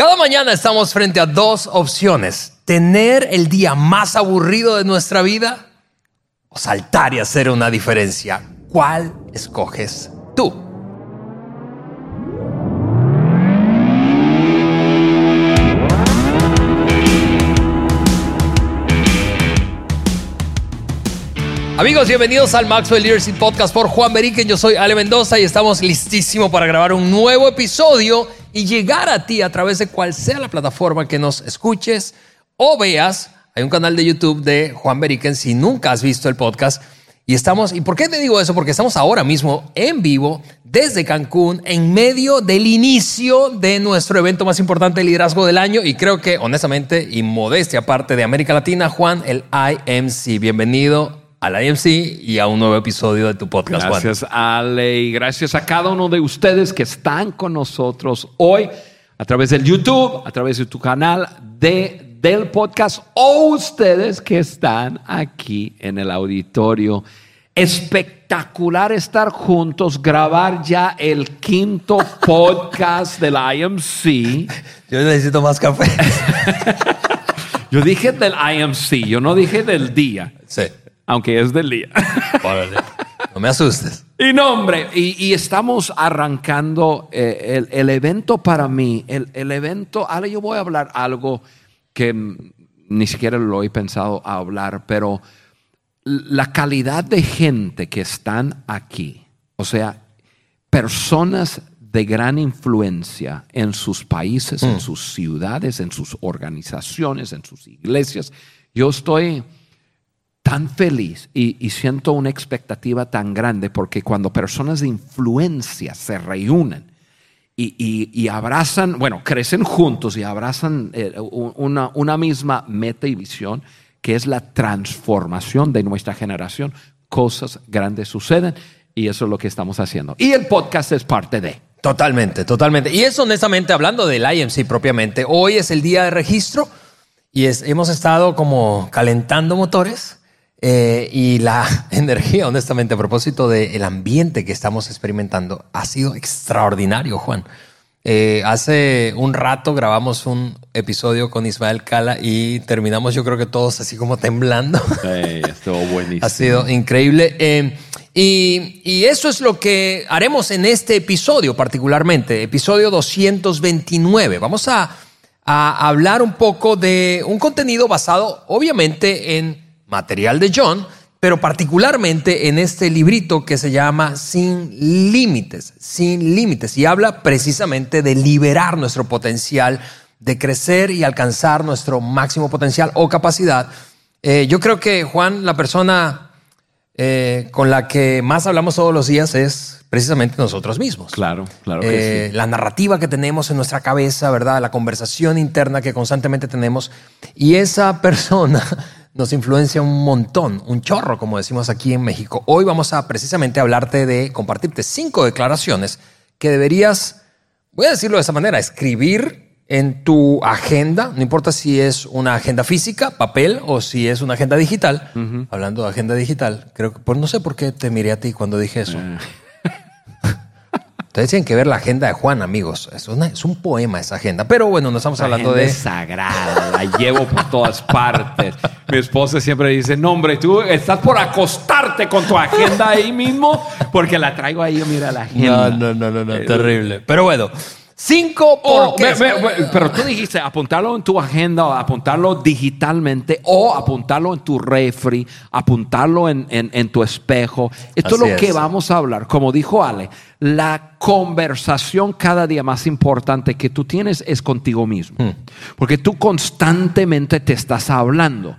Cada mañana estamos frente a dos opciones. Tener el día más aburrido de nuestra vida o saltar y hacer una diferencia. ¿Cuál escoges tú? Amigos, bienvenidos al Maxwell Leadership Podcast por Juan Beriken. Yo soy Ale Mendoza y estamos listísimos para grabar un nuevo episodio y llegar a ti a través de cual sea la plataforma que nos escuches o veas. Hay un canal de YouTube de Juan Beriken si nunca has visto el podcast. Y estamos, ¿y por qué te digo eso? Porque estamos ahora mismo en vivo desde Cancún, en medio del inicio de nuestro evento más importante de liderazgo del año. Y creo que, honestamente, y modestia aparte de América Latina, Juan, el IMC. Bienvenido al IMC y a un nuevo episodio de tu podcast. Gracias, Ale, y gracias a cada uno de ustedes que están con nosotros hoy a través del YouTube, a través de tu canal de, del podcast o ustedes que están aquí en el auditorio. Espectacular estar juntos, grabar ya el quinto podcast del IMC. Yo necesito más café. Yo dije del IMC, yo no dije del día. Sí aunque es del día. no me asustes. Y no, hombre, y, estamos arrancando eh, el, evento para mí, el, el, evento, ahora yo voy a hablar algo que ni siquiera lo he pensado hablar, pero la calidad de gente que están aquí, o sea, personas de gran influencia en sus países, en mm. sus ciudades, en sus organizaciones, en sus iglesias. Yo estoy tan feliz y, siento una expectativa tan grande porque cuando personas de influencia se reúnen y, abrazan, bueno, crecen juntos y abrazan eh, una, una misma meta y visión, que es la transformación de nuestra generación, cosas grandes suceden y eso es lo que estamos haciendo. Y el podcast es parte de. Totalmente, totalmente. Y eso honestamente, hablando del IMC propiamente, hoy es el día de registro y hemos estado como calentando motores eh, y la energía, honestamente, a propósito del ambiente que estamos experimentando, ha sido extraordinario, Juan. Eh, hace un rato grabamos un episodio con Ismael Cala y terminamos, yo creo que todos así como temblando. estuvo buenísimo. ha sido increíble. Eh, y, y, eso es lo que haremos en este episodio, particularmente, episodio 229. Vamos a, a hablar un poco de un contenido basado, obviamente, en material de John, pero particularmente en este librito que se llama Sin Límites, Sin Límites, y habla precisamente de liberar nuestro potencial, de crecer y alcanzar nuestro máximo potencial o capacidad. Eh, yo creo que Juan, la persona eh, con la que más hablamos todos los días es precisamente nosotros mismos. Claro, claro. Que eh, La narrativa que tenemos en nuestra cabeza, ¿verdad? La conversación interna que constantemente tenemos. Y esa persona nos influencia un montón, un chorro, como decimos aquí en México. Hoy vamos a precisamente hablarte de compartirte cinco declaraciones que deberías, voy a decirlo de esa manera, escribir en tu agenda, no importa si es una agenda física, papel, o si es una agenda digital. Hablando de agenda digital, creo que, pues no sé por qué te miré a ti cuando dije eso. Eh. Ustedes tienen que ver la agenda de Juan, amigos. Es, es un poema esa agenda. Pero bueno, no estamos hablando de. Es sagrada, la llevo por todas partes. Mi esposa siempre dice: No, hombre, tú estás por acostarte con tu agenda ahí mismo, porque la traigo ahí, mira la agenda. No, no, no, no, eh, terrible. Pero bueno. Cinco oh, pero tú dijiste apuntarlo en tu agenda, apuntarlo digitalmente o apuntarlo en tu refri, apuntarlo en, en, tu espejo. Esto es lo que vamos a hablar. Como dijo Ale, la conversación cada día más importante que tú tienes es contigo mismo. Hmm. Porque tú constantemente te estás hablando.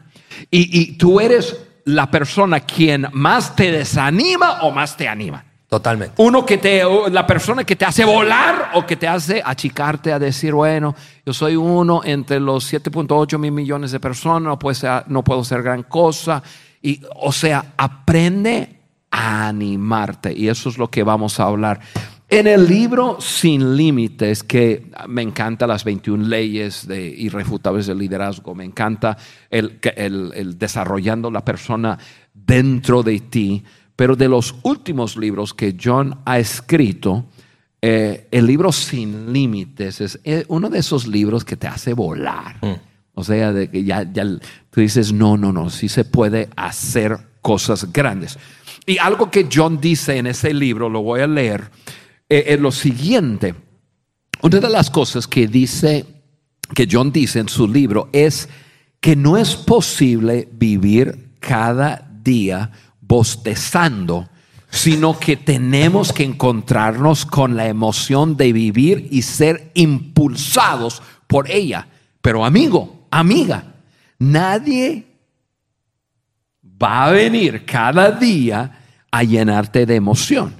Y, y tú eres la persona quien más te desanima o más te anima. Totalmente. Uno que te, la persona que te hace volar o que te hace achicarte a decir, bueno, yo soy uno entre los 7.8 mil millones de personas, no, puede ser, no puedo ser gran cosa. Y, o sea, aprende a animarte. Y eso es lo que vamos a hablar. En el libro Sin Límites, que me encanta las 21 leyes de irrefutables del liderazgo, me encanta el, el, el desarrollando la persona dentro de ti pero de los últimos libros que John ha escrito, eh, el libro Sin Límites es uno de esos libros que te hace volar. Mm. O sea, de que ya, ya tú dices, no, no, no, sí se puede hacer cosas grandes. Y algo que John dice en ese libro, lo voy a leer, eh, es lo siguiente. Una de las cosas que dice, que John dice en su libro, es que no es posible vivir cada día bostezando, sino que tenemos que encontrarnos con la emoción de vivir y ser impulsados por ella. Pero amigo, amiga, nadie va a venir cada día a llenarte de emoción.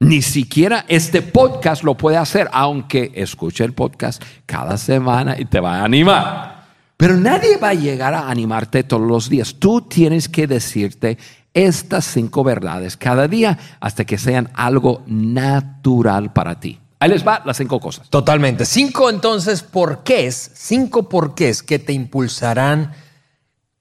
Ni siquiera este podcast lo puede hacer, aunque escuche el podcast cada semana y te va a animar. Pero nadie va a llegar a animarte todos los días. Tú tienes que decirte estas cinco verdades cada día hasta que sean algo natural para ti. Ahí les va las cinco cosas. Totalmente. Cinco entonces porqués, cinco porqués que te impulsarán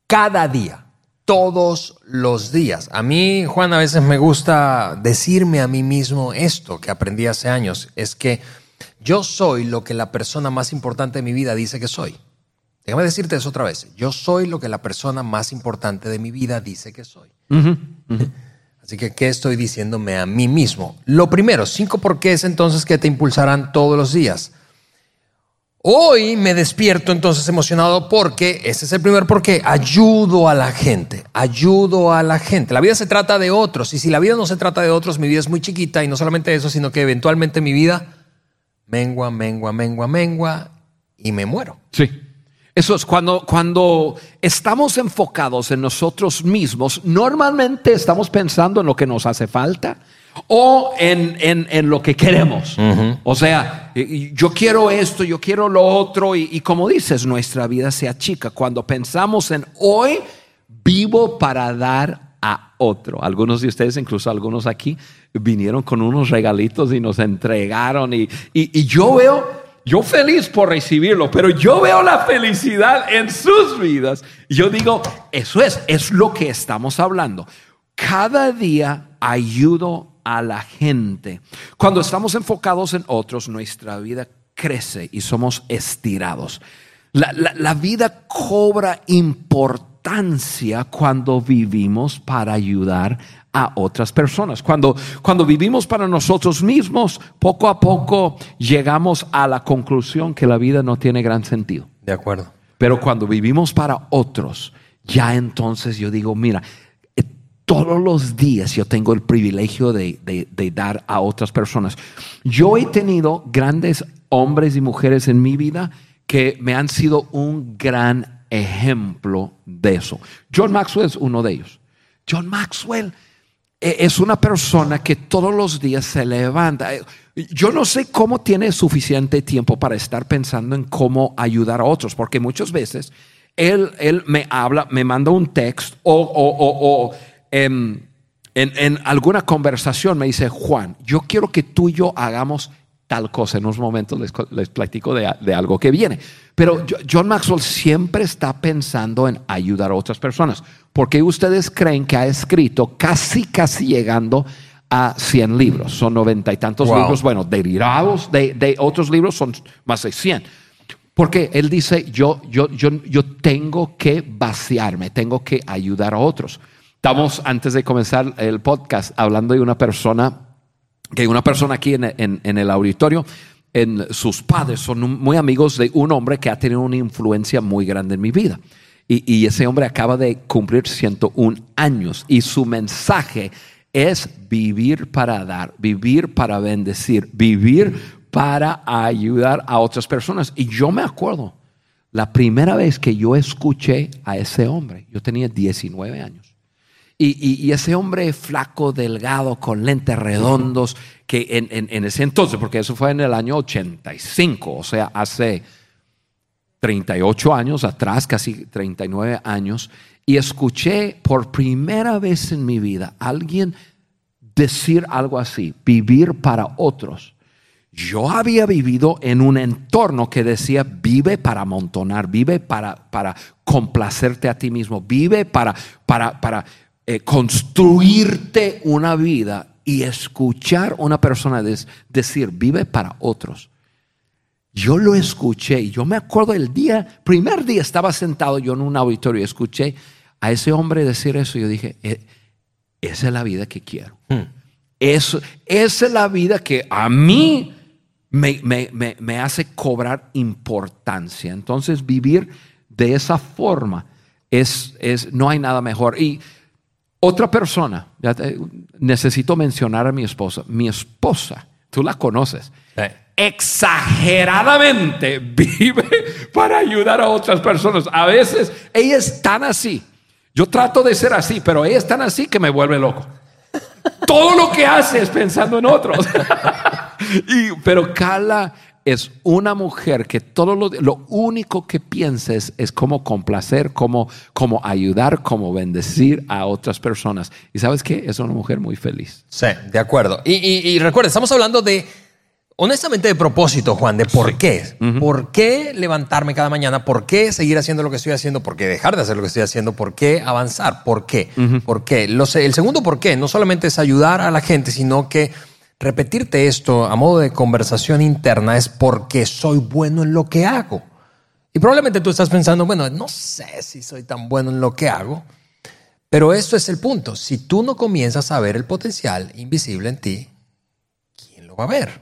cada día, todos los días. A mí, Juan, a veces me gusta decirme a mí mismo esto que aprendí hace años, es que yo soy lo que la persona más importante de mi vida dice que soy. Déjame decirte eso otra vez. Yo soy lo que la persona más importante de mi vida dice que soy. Así que, ¿qué estoy diciéndome a mí mismo? Lo primero, cinco porqués entonces que te impulsarán todos los días. Hoy me despierto entonces emocionado porque, ese es el primer porqué, ayudo a la gente, ayudo a la gente. La vida se trata de otros y si la vida no se trata de otros, mi vida es muy chiquita y no solamente eso, sino que eventualmente mi vida mengua, mengua, mengua, mengua y me muero. Sí. Eso es cuando, cuando estamos enfocados en nosotros mismos, normalmente estamos pensando en lo que nos hace falta o en, en, en lo que queremos. O sea, yo quiero esto, yo quiero lo otro y, y como dices, nuestra vida se achica. Cuando pensamos en hoy, vivo para dar a otro. Algunos de ustedes, incluso algunos aquí, vinieron con unos regalitos y nos entregaron y, y, y yo veo yo feliz por recibirlo, pero yo veo la felicidad en sus vidas. Yo digo, eso es, es lo que estamos hablando. Cada día ayudo a la gente. Cuando estamos enfocados en otros, nuestra vida crece y somos estirados. La, la, la vida cobra importancia cuando vivimos para ayudar a otras personas. Cuando, cuando vivimos para nosotros mismos, poco a poco llegamos a la conclusión que la vida no tiene gran sentido. De acuerdo. Pero cuando vivimos para otros, ya entonces yo digo, mira, eh, todos los días yo tengo el privilegio de, de, de, dar a otras personas. Yo he tenido grandes hombres y mujeres en mi vida que me han sido un gran ejemplo de eso. John Maxwell es uno de ellos. John Maxwell es una persona que todos los días se levanta. Yo no sé cómo tiene suficiente tiempo para estar pensando en cómo ayudar a otros, porque muchas veces él, él me habla, me manda un texto o, o, o, o en, en, en, alguna conversación me dice, Juan, yo quiero que tú y yo hagamos tal cosa. En unos momentos les, les platico de, de, algo que viene. Pero John Maxwell siempre está pensando en ayudar a otras personas. porque ustedes creen que ha escrito casi, casi llegando a 100 libros? Son noventa y tantos wow. libros, bueno, derivados de, de, otros libros son más de 100. Porque él dice, yo, yo, yo, yo tengo que vaciarme, tengo que ayudar a otros. Estamos, antes de comenzar el podcast, hablando de una persona que hay una persona aquí en, el auditorio, en sus padres son muy amigos de un hombre que ha tenido una influencia muy grande en mi vida. Y ese hombre acaba de cumplir 101 años y su mensaje es vivir para dar, vivir para bendecir, vivir para ayudar a otras personas. Y yo me acuerdo, la primera vez que yo escuché a ese hombre, yo tenía 19 años. Y, ese hombre flaco, delgado, con lentes redondos, que en, ese entonces, porque eso fue en el año 85, o sea, hace 38 años atrás, casi 39 años, y escuché por primera vez en mi vida alguien decir algo así, vivir para otros. Yo había vivido en un entorno que decía, vive para amontonar, vive para, para complacerte a ti mismo, vive para, para, para eh, construirte una vida y escuchar una persona decir, vive para otros. Yo lo escuché y yo me acuerdo el día, primer día estaba sentado yo en un auditorio y escuché a ese hombre decir eso. Y yo dije, e, esa es la vida que quiero. Hmm. Eso, esa es la vida que a mí me, me, hace cobrar importancia. Entonces, vivir de esa forma es, es, no hay nada mejor. Y otra persona, necesito mencionar a mi esposa. Mi esposa, tú la conoces. Exageradamente vive para ayudar a otras personas. A veces ella es tan así. Yo trato de ser así, pero ella es tan así que me vuelve loco. Todo lo que hace es pensando en otros. y, pero Carla es una mujer que todo lo, lo único que piensa es, cómo complacer, cómo, cómo, ayudar, cómo bendecir a otras personas. Y sabes qué? Es una mujer muy feliz. Sí, de acuerdo. Y, y, recuerda, estamos hablando de, honestamente, de propósito, Juan, de por qué. ¿Por qué levantarme cada mañana? ¿Por qué seguir haciendo lo que estoy haciendo? ¿Por qué dejar de hacer lo que estoy haciendo? ¿Por qué avanzar? ¿Por qué? ¿Por qué? Lo sé, el segundo por qué no solamente es ayudar a la gente, sino que Repetirte esto a modo de conversación interna es porque soy bueno en lo que hago. Y probablemente tú estás pensando, bueno, no sé si soy tan bueno en lo que hago, pero esto es el punto. Si tú no comienzas a ver el potencial invisible en ti, ¿quién lo va a ver?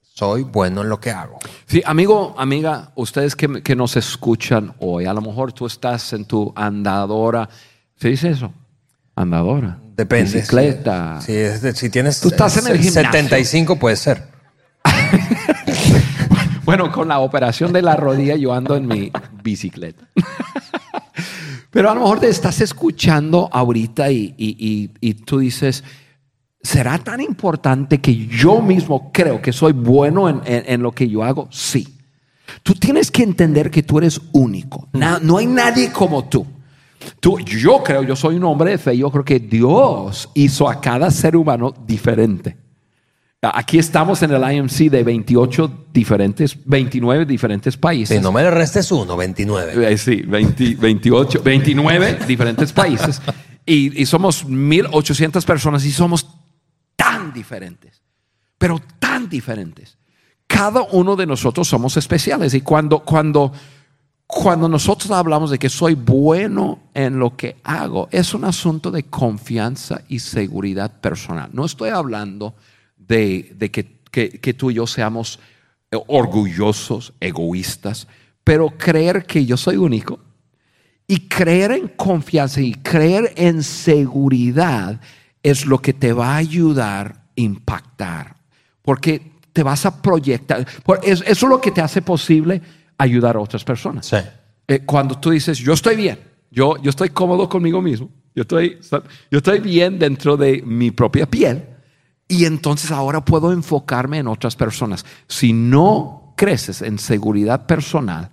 Soy bueno en lo que hago. Sí, amigo, amiga, ustedes que, que nos escuchan hoy, a lo mejor tú estás en tu andadora. ¿Se dice eso? Andadora. Depende. Bicicleta. Si, si tienes Tú estás en el 75 puede ser. bueno, con la operación de la rodilla yo ando en mi bicicleta. Pero a lo mejor te estás escuchando ahorita y, tú dices, ¿será tan importante que yo mismo creo que soy bueno en, lo que yo hago? Sí. Tú tienes que entender que tú eres único. no hay nadie como tú yo creo, yo soy un hombre de fe, yo creo que Dios hizo a cada ser humano diferente. Aquí estamos en el IMC de 28 diferentes, 29 diferentes países. Si no me le restes uno, 29. Eh, sí, 28, 29 diferentes países. Y, y somos 1800 personas y somos tan diferentes, pero tan diferentes. Cada uno de nosotros somos especiales y cuando, cuando, cuando nosotros hablamos de que soy bueno en lo que hago, es un asunto de confianza y seguridad personal. No estoy hablando de, que, tú y yo seamos orgullosos, egoístas, pero creer que yo soy único y creer en confianza y creer en seguridad es lo que te va a ayudar a impactar, porque te vas a proyectar. Eso es lo que te hace posible ayudar a otras personas. Eh, cuando tú dices, yo estoy bien, yo, yo estoy cómodo conmigo mismo, yo estoy, yo estoy bien dentro de mi propia piel, y entonces ahora puedo enfocarme en otras personas. Si no creces en seguridad personal,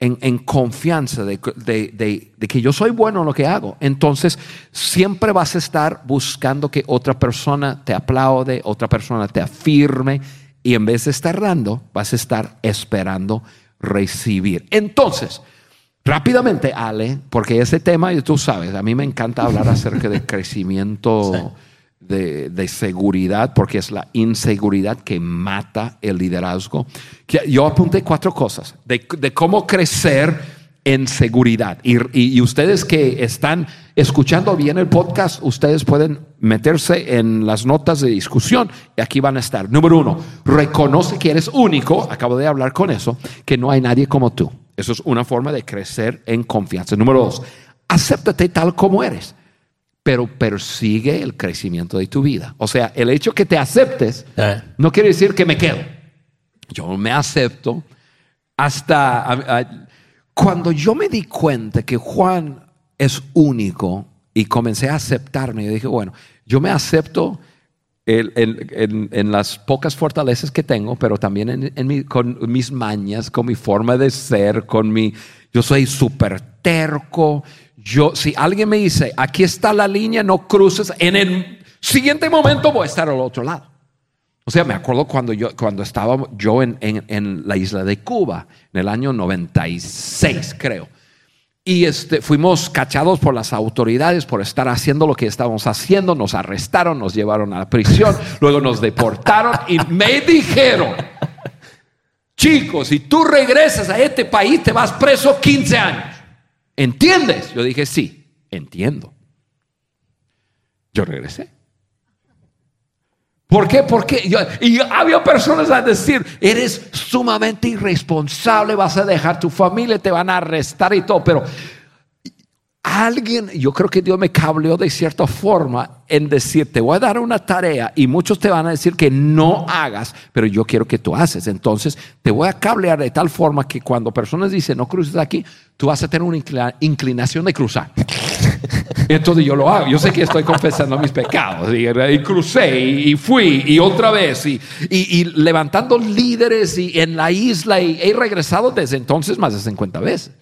en, confianza de, de, que yo soy bueno en lo que hago, entonces siempre vas a estar buscando que otra persona te aplaude, otra persona te afirme, y en vez de estar dando, vas a estar esperando recibir. Entonces, rápidamente, Ale, porque ese tema, tú sabes, a mí me encanta hablar acerca de crecimiento. De, seguridad, porque es la inseguridad que mata el liderazgo. Yo apunté cuatro cosas de, de cómo crecer en seguridad. Y, ustedes que están escuchando bien el podcast, ustedes pueden meterse en las notas de discusión y aquí van a estar. Número uno, reconoce que eres único, acabo de hablar con eso, que no hay nadie como tú. Eso es una forma de crecer en confianza. Número dos, acéptate tal como eres, pero persigue el crecimiento de tu vida. O sea, el hecho que te aceptes eh. no quiere decir que me quedo. Yo me acepto hasta... Cuando yo me di cuenta que Juan es único y comencé a aceptarme, yo dije, bueno, yo me acepto en, las pocas fortalezas que tengo, pero también con mis mañas, con mi forma de ser, con mi... Yo soy súper terco. Yo, si alguien me dice, aquí está la línea, no cruces, en el siguiente momento voy a estar al otro lado. O sea, me acuerdo cuando, yo, cuando estaba yo en, la isla de Cuba, en el año 96, creo. y este, fuimos cachados por las autoridades por estar haciendo lo que estábamos haciendo. Nos arrestaron, nos llevaron a la prisión, luego nos deportaron y me dijeron, chicos, si tú regresas a este país te vas preso 15 años. ¿Entiendes? Yo dije, sí, entiendo. Yo regresé. ¿Por qué? Porque y había personas a decir, eres sumamente irresponsable, vas a dejar tu familia, te van a arrestar y todo, pero alguien, yo creo que Dios me cableó de cierta forma en decir, te voy a dar una tarea y muchos te van a decir que no hagas, pero yo quiero que tú haces. Entonces, te voy a cablear de tal forma que cuando personas dicen, no cruces aquí, tú vas a tener una inclinación de cruzar. Entonces yo lo hago. Yo sé que estoy confesando mis pecados. Y, crucé y, fui y otra vez y, levantando líderes y en la isla y he regresado desde entonces más de 50 veces.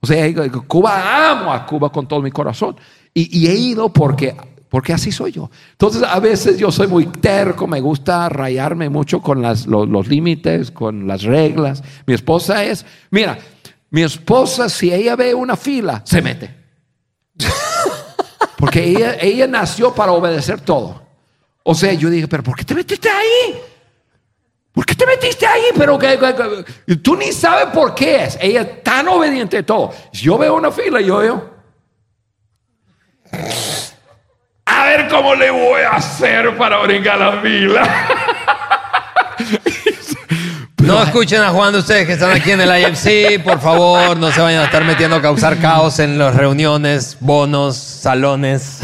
O sea, Cuba amo a Cuba con todo mi corazón. Y, he ido porque, porque así soy yo. Entonces a veces yo soy muy terco, me gusta rayarme mucho con las, los, los límites, con las reglas. Mi esposa es, mira, mi esposa si ella ve una fila, se mete. Porque ella, nació para obedecer todo. O sea, yo dije, pero ¿por qué te metiste ahí? ¿Por qué te metiste ahí? Pero que, tú ni sabes por qué es. Ella es tan obediente de todo. yo veo una fila, yo veo. A ver cómo le voy a hacer para brincar la fila. No escuchen a Juan de ustedes que están aquí en el IMC, por favor, no se vayan a estar metiendo a causar caos en las reuniones, bonos, salones.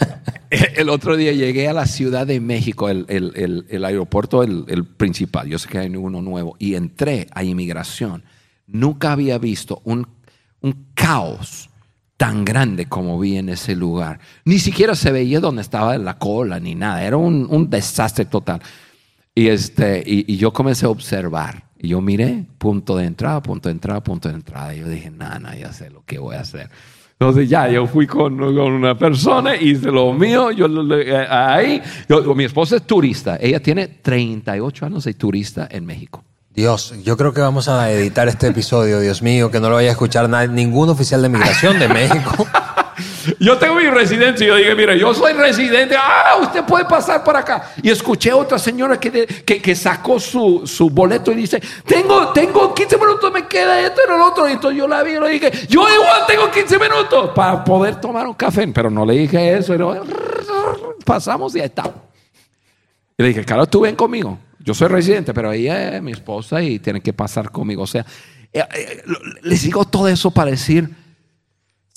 El otro día llegué a la Ciudad de México, el, aeropuerto, el, principal, yo sé que hay uno nuevo, y entré a inmigración. Nunca había visto un, caos tan grande como vi en ese lugar. Ni siquiera se veía donde estaba la cola ni nada, era un, desastre total. Y, este, y, yo comencé a observar. Y yo miré, punto de entrada, punto de entrada, punto de entrada. Y yo dije, nada, ya sé lo que voy a hacer. Entonces ya, yo fui con, una persona, hice lo mío, yo eh, ahí, mi esposa es turista, ella tiene 38 años de turista en México. Dios, yo creo que vamos a editar este episodio, Dios mío, que no lo vaya a escuchar nadie, ningún oficial de migración de México. Yo tengo mi residencia y yo dije, mire, yo soy residente, ah, usted puede pasar por acá. Y escuché a otra señora que, que, sacó su, su, boleto y dice, tengo, tengo 15 minutos, me queda esto y el otro. Y entonces yo la vi y le dije, yo igual tengo 15 minutos para poder tomar un café. Pero no le dije eso, pasamos y ahí está. Y le dije, claro, tú ven conmigo. Yo soy residente, pero ella es mi esposa y tiene que pasar conmigo. O sea, eh, eh, les digo todo eso para decir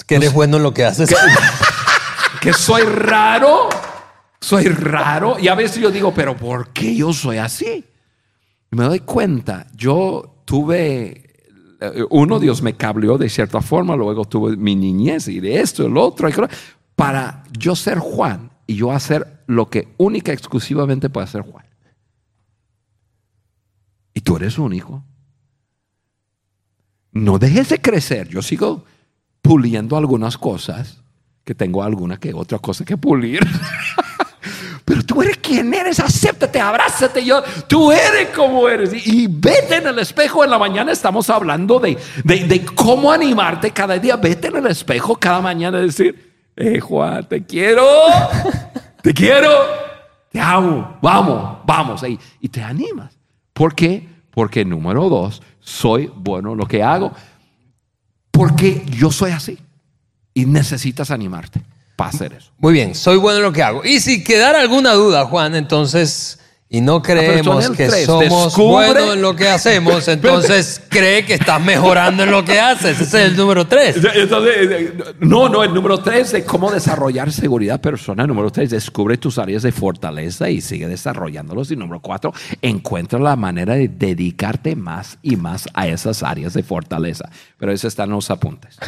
que eres bueno en lo que haces. Que, soy raro. Soy raro. Y a veces yo digo, pero ¿por qué yo soy así? Y me doy cuenta, yo tuve, eh, uno, Dios me cableó de cierta forma, luego tuve mi niñez y de esto, el otro, para yo ser Juan y yo hacer lo que única, exclusivamente puede hacer Juan. Y tú eres único. No dejes de crecer. Yo sigo puliendo algunas cosas, que tengo alguna que otra cosa que pulir. Pero tú eres quien eres, acéptate, abrázate yo, tú eres como eres. Y, vete en el espejo, en la mañana estamos hablando de, de, cómo animarte cada día, vete en el espejo cada mañana y decir, eh Juan, te quiero, te quiero, te amo, vamos, vamos. Y, y te animas. ¿Por qué? Porque número dos, soy bueno en lo que hago. Porque yo soy así. Y necesitas animarte para hacer eso. Muy bien, soy bueno en lo que hago. Y si quedara alguna duda, Juan, entonces y no ah, creemos que somos buenos en lo que hacemos, entonces cree que estás mejorando en lo que haces. Ese es el número tres. Eh, no, no, el número tres es cómo desarrollar seguridad personal. Número tres, descubre tus áreas de fortaleza y sigue desarrollándolos. Y número cuatro, encuentra la manera de dedicarte más y más a esas áreas de fortaleza. Pero eso está en los apuntes.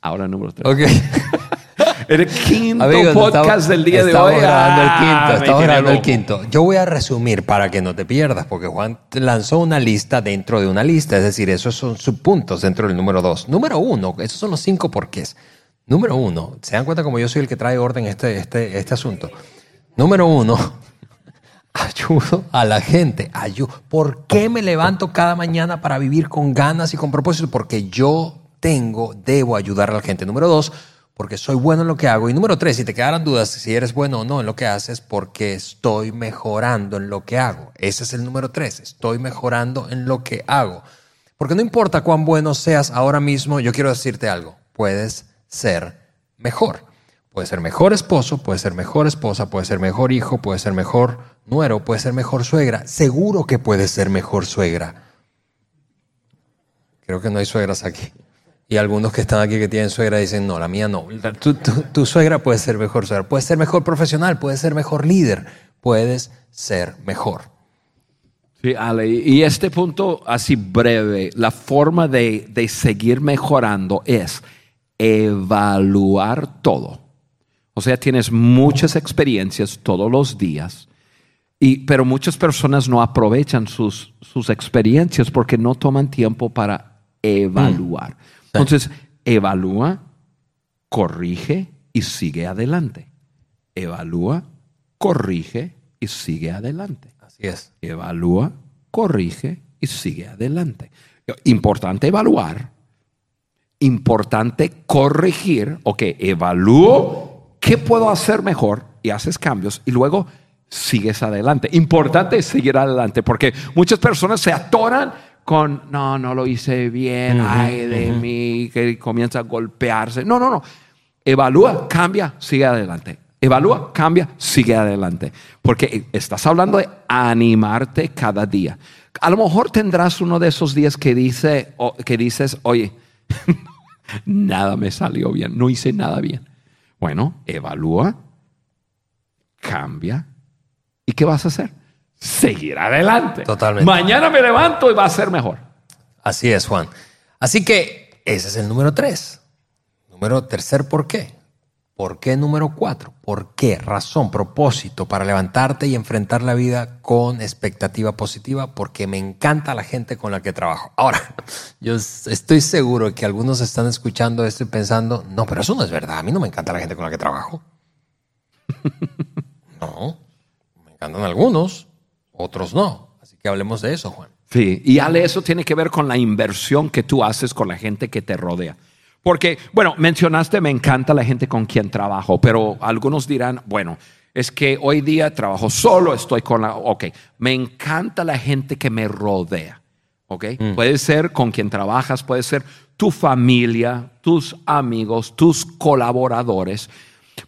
Ahora número tres. Ok. El quinto podcast del día de hoy. Grabando el ah, quinto, estamos grabando el quinto. Yo voy a resumir para que no te pierdas, porque Juan lanzó una lista dentro de una lista, es decir, esos son subpuntos dentro del número dos. Número uno, esos son los cinco porqués. Número uno, ¿se dan cuenta como yo soy el que trae orden este, este, este asunto? Número uno, ayudo a la gente. Ayudo. ¿Por qué me levanto cada mañana para vivir con ganas y con propósito? Porque yo tengo, debo ayudar a la gente. Número dos, porque soy bueno en lo que hago. Y número tres, si te quedaran dudas si eres bueno o no en lo que haces, porque estoy mejorando en lo que hago. Ese es el número tres, estoy mejorando en lo que hago. Porque no importa cuán bueno seas ahora mismo, yo quiero decirte algo, puedes ser mejor. Puedes ser mejor esposo, puedes ser mejor esposa, puedes ser mejor hijo, puedes ser mejor nuero, puedes ser mejor suegra. Seguro que puedes ser mejor suegra. Creo que no hay suegras aquí. Y algunos que están aquí que tienen suegra dicen, no, la mía no. Tu, suegra puede ser mejor suegra, puede ser mejor profesional, puede ser mejor líder, puedes ser mejor. Sí, Ale, y este punto así breve, la forma de, de seguir mejorando es evaluar todo. O sea, tienes muchas experiencias todos los días, y, pero muchas personas no aprovechan sus, sus experiencias porque no toman tiempo para evaluar. Entonces, evalúa, corrige y sigue adelante. Evalúa, corrige y sigue adelante. Así es. Evalúa, corrige y sigue adelante. Importante evaluar, importante corregir, ok, evalúo qué puedo hacer mejor y haces cambios y luego sigues adelante. Importante seguir adelante porque muchas personas se atoran con, no, no lo hice bien, ay de mí, que comienza a golpearse. No, no, no. Evalúa, cambia, sigue adelante. Evalúa, cambia, sigue adelante. Porque estás hablando de animarte cada día. A lo mejor tendrás uno de esos días que, dice, que dices, oye, nada me salió bien, no hice nada bien. Bueno, evalúa, cambia. ¿Y qué vas a hacer? Seguir adelante. Totalmente. Mañana me levanto y va a ser mejor. Así es, Juan. Así que ese es el número tres. Número tercer, ¿por qué? ¿Por qué número cuatro? ¿Por qué? Razón, propósito para levantarte y enfrentar la vida con expectativa positiva, porque me encanta la gente con la que trabajo. Ahora, yo estoy seguro que algunos están escuchando esto y pensando, no, pero eso no es verdad, a mí no me encanta la gente con la que trabajo. No, me encantan algunos, otros no. Así que hablemos de eso, Juan. Sí, y Ale, eso tiene que ver con la inversión que tú haces con la gente que te rodea. Porque, bueno, mencionaste, me encanta la gente con quien trabajo, pero algunos dirán, bueno, es que hoy día trabajo solo, estoy con la... Ok, me encanta la gente que me rodea. Ok, mm. puede ser con quien trabajas, puede ser tu familia, tus amigos, tus colaboradores.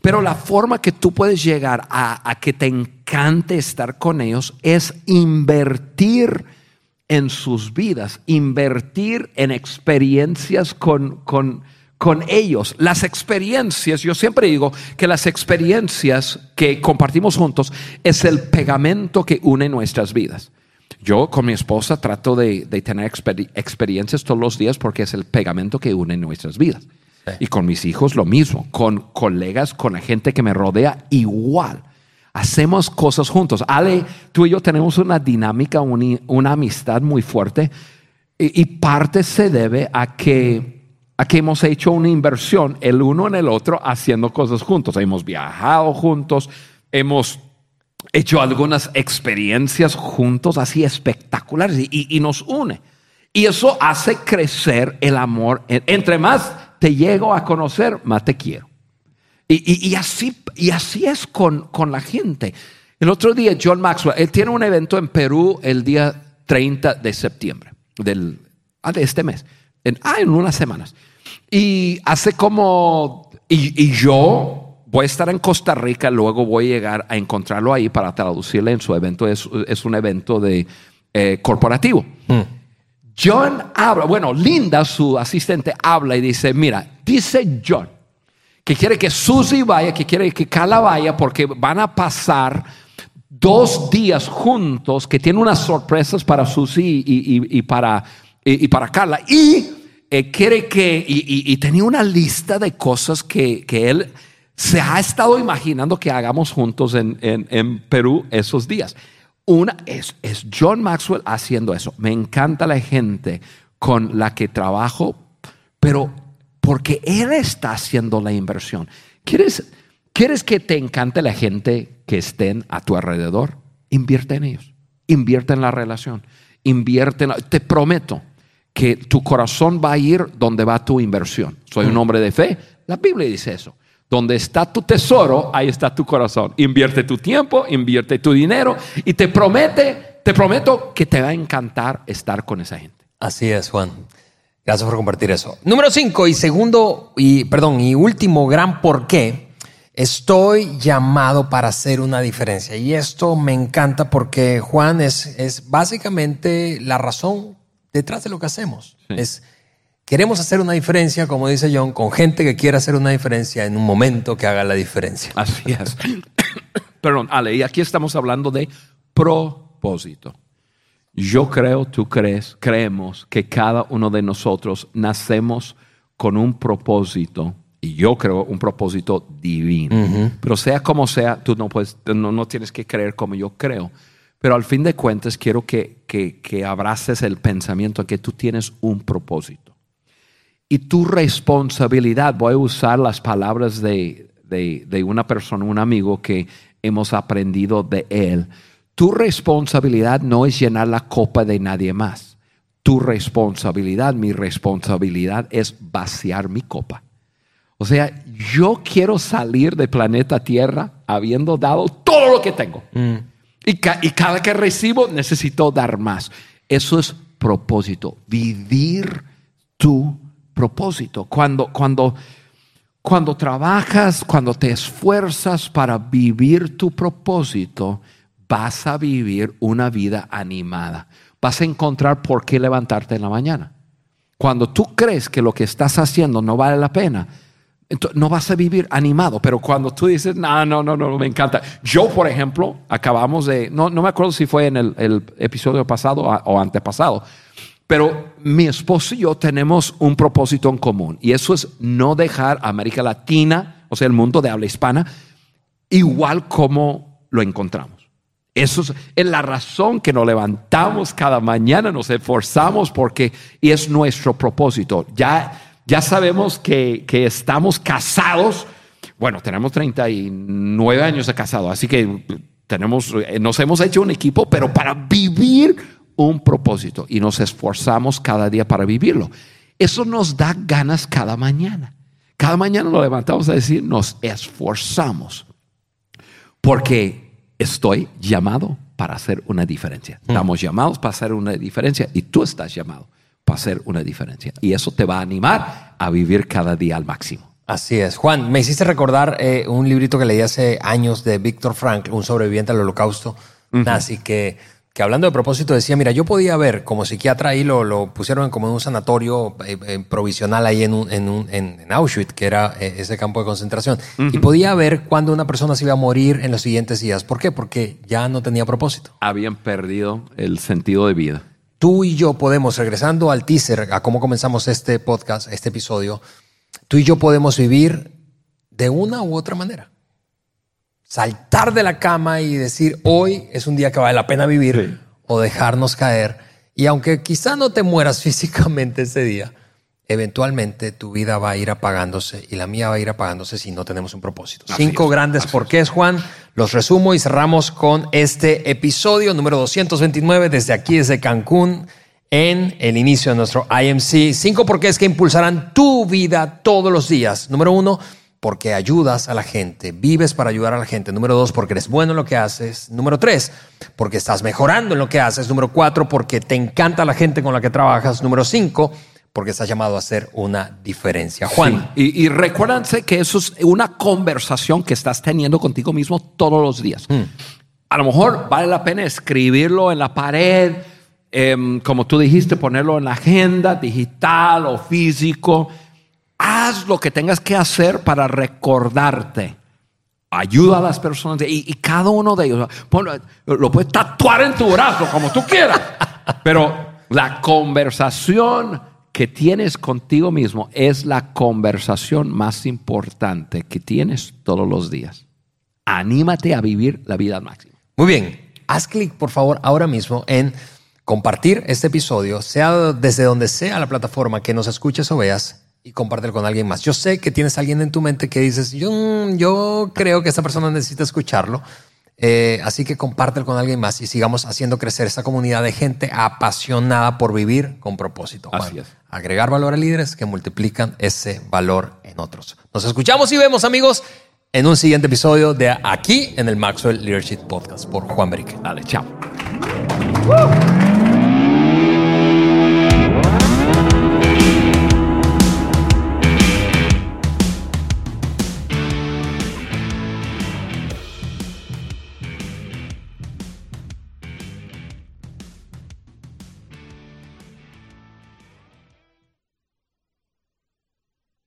Pero la forma que tú puedes llegar a, que te encante estar con ellos es invertir en sus vidas, invertir en experiencias con, con, ellos. Las experiencias, yo siempre digo que las experiencias que compartimos juntos es el pegamento que une nuestras vidas. Yo con mi esposa trato de, tener experiencias todos los días porque es el pegamento que une nuestras vidas. Y con mis hijos lo mismo, con colegas, con la gente que me rodea igual. Hacemos cosas juntos. Ale, tú y yo tenemos una dinámica, una amistad muy fuerte y, parte se debe a que, a que hemos hecho una inversión el uno en el otro haciendo cosas juntos. Hemos viajado juntos, hemos hecho algunas experiencias juntos así espectaculares y, y nos une. Y eso hace crecer el amor. Entre más te llego a conocer, más te quiero. Y, así, y así es con, con, la gente. El otro día, John Maxwell, él tiene un evento en Perú el día 30 de septiembre del, ah, de este mes, en, ah, en unas semanas. Y hace como, y, yo voy a estar en Costa Rica, luego voy a llegar a encontrarlo ahí para traducirle en su evento. Es, es un evento de, eh, corporativo. Mm. John habla, bueno, Linda, su asistente, habla y dice, mira, dice John, que quiere que Susie vaya, que quiere que Carla vaya, porque van a pasar dos días juntos, que tiene unas sorpresas para Susie y, para, y, para Carla. Y eh, quiere que, y, tenía una lista de cosas que, él se ha estado imaginando que hagamos juntos en, en Perú esos días. Una es, es John Maxwell haciendo eso. Me encanta la gente con la que trabajo, pero porque él está haciendo la inversión. ¿Quieres, ¿Quieres que te encante la gente que estén a tu alrededor? Invierte en ellos. Invierte en la relación. Invierte en la, Te prometo que tu corazón va a ir donde va tu inversión. Soy un hombre de fe. La Biblia dice eso. Donde está tu tesoro, ahí está tu corazón. Invierte tu tiempo, invierte tu dinero y te promete, te prometo que te va a encantar estar con esa gente. Así es, Juan. Gracias por compartir eso. Número cinco y segundo y perdón y último gran por qué estoy llamado para hacer una diferencia y esto me encanta porque Juan es, es básicamente la razón detrás de lo que hacemos. Es queremos hacer una diferencia, como dice John, con gente que quiera hacer una diferencia en un momento que haga la diferencia. Así es. Perdón, Ale, y aquí estamos hablando de propósito. Yo creo, tú crees, creemos que cada uno de nosotros nacemos con un propósito y yo creo un propósito divino. Pero sea como sea, tú no, puedes, no, no, tienes que creer como yo creo. Pero al fin de cuentas quiero que, que, que abraces el pensamiento que tú tienes un propósito. Y tu responsabilidad, voy a usar las palabras de, de, de una persona, un amigo que hemos aprendido de él tu responsabilidad no es llenar la copa de nadie más. Tu responsabilidad, mi responsabilidad es vaciar mi copa. O sea, yo quiero salir del planeta Tierra habiendo dado todo lo que tengo. Mm. Y, y, cada que recibo necesito dar más. Eso es propósito, vivir tu propósito. Cuando, cuando, cuando trabajas, cuando te esfuerzas para vivir tu propósito, vas a vivir una vida animada. Vas a encontrar por qué levantarte en la mañana. Cuando tú crees que lo que estás haciendo no vale la pena, no vas a vivir animado. Pero cuando tú dices, no, no, no, no, me encanta. Yo, por ejemplo, acabamos de, no, no me acuerdo si fue en el, el episodio pasado o antepasado, pero mi esposo y yo tenemos un propósito en común y eso es no dejar a América Latina, o sea, el mundo de habla hispana, igual como lo encontramos. Eso es, la razón que nos levantamos cada mañana, nos esforzamos porque y es nuestro propósito. Ya, ya sabemos que, que estamos casados. Bueno, tenemos 39 años de casado, así que tenemos, nos hemos hecho un equipo, pero para vivir un propósito y nos esforzamos cada día para vivirlo. Eso nos da ganas cada mañana. Cada mañana nos levantamos a decir, nos esforzamos. Porque estoy llamado para hacer una diferencia. Mm. Estamos llamados para hacer una diferencia y tú estás llamado para hacer una diferencia. Y eso te va a animar a vivir cada día al máximo. Así es. Juan, me hiciste recordar eh, un librito que leí hace años de Víctor Frank, un sobreviviente al holocausto nazi, que que hablando de propósito decía, mira, yo podía ver como psiquiatra ahí, lo, lo pusieron como en un sanatorio eh, eh, provisional ahí en, un, en, un, en, Auschwitz, que era eh, ese campo de concentración, y podía ver cuando una persona se iba a morir en los siguientes días. ¿Por qué? Porque ya no tenía propósito. Habían perdido el sentido de vida. Tú y yo podemos, regresando al teaser, a cómo comenzamos este podcast, este episodio, tú y yo podemos vivir de una u otra manera saltar de la cama y decir, hoy es un día que vale la pena vivir o dejarnos caer. Y aunque quizá no te mueras físicamente ese día, eventualmente tu vida va a ir apagándose y la mía va a ir apagándose si no tenemos un propósito. Cinco grandes porqués, Juan. Los resumo y cerramos con este episodio número 229 desde aquí, desde Cancún, en el inicio de nuestro IMC. Cinco porqués que impulsarán tu vida todos los días. Número uno, porque ayudas a la gente, vives para ayudar a la gente. Número dos, porque eres bueno en lo que haces. Número tres, porque estás mejorando en lo que haces. Número cuatro, porque te encanta la gente con la que trabajas. Número cinco, porque estás llamado a hacer una diferencia. Juan. Y, y, recuérdense que eso es una conversación que estás teniendo contigo mismo todos los días. Hmm. A lo mejor vale la pena escribirlo en la pared, em, como tú dijiste, ponerlo en la agenda digital o físico haz lo que tengas que hacer para recordarte. Ayuda a las personas y, cada uno de ellos lo puedes tatuar en tu brazo como tú quieras. Pero la conversación que tienes contigo mismo es la conversación más importante que tienes todos los días. Anímate a vivir la vida al máximo. Muy bien, haz clic por favor ahora mismo en compartir este episodio, sea desde donde sea la plataforma que nos escuches o veas y compártelo con alguien más. Yo sé que tienes alguien en tu mente que dices, yo, yo creo que esta persona necesita escucharlo. Eh, así que compártelo con alguien más y sigamos haciendo crecer esta comunidad de gente apasionada por vivir con propósito. Juan. Así es. Agregar valor a líderes que multiplican ese valor en otros. Nos escuchamos y vemos, amigos, en un siguiente episodio de aquí en el Maxwell Leadership Podcast por Juan Berique. Dale, chao.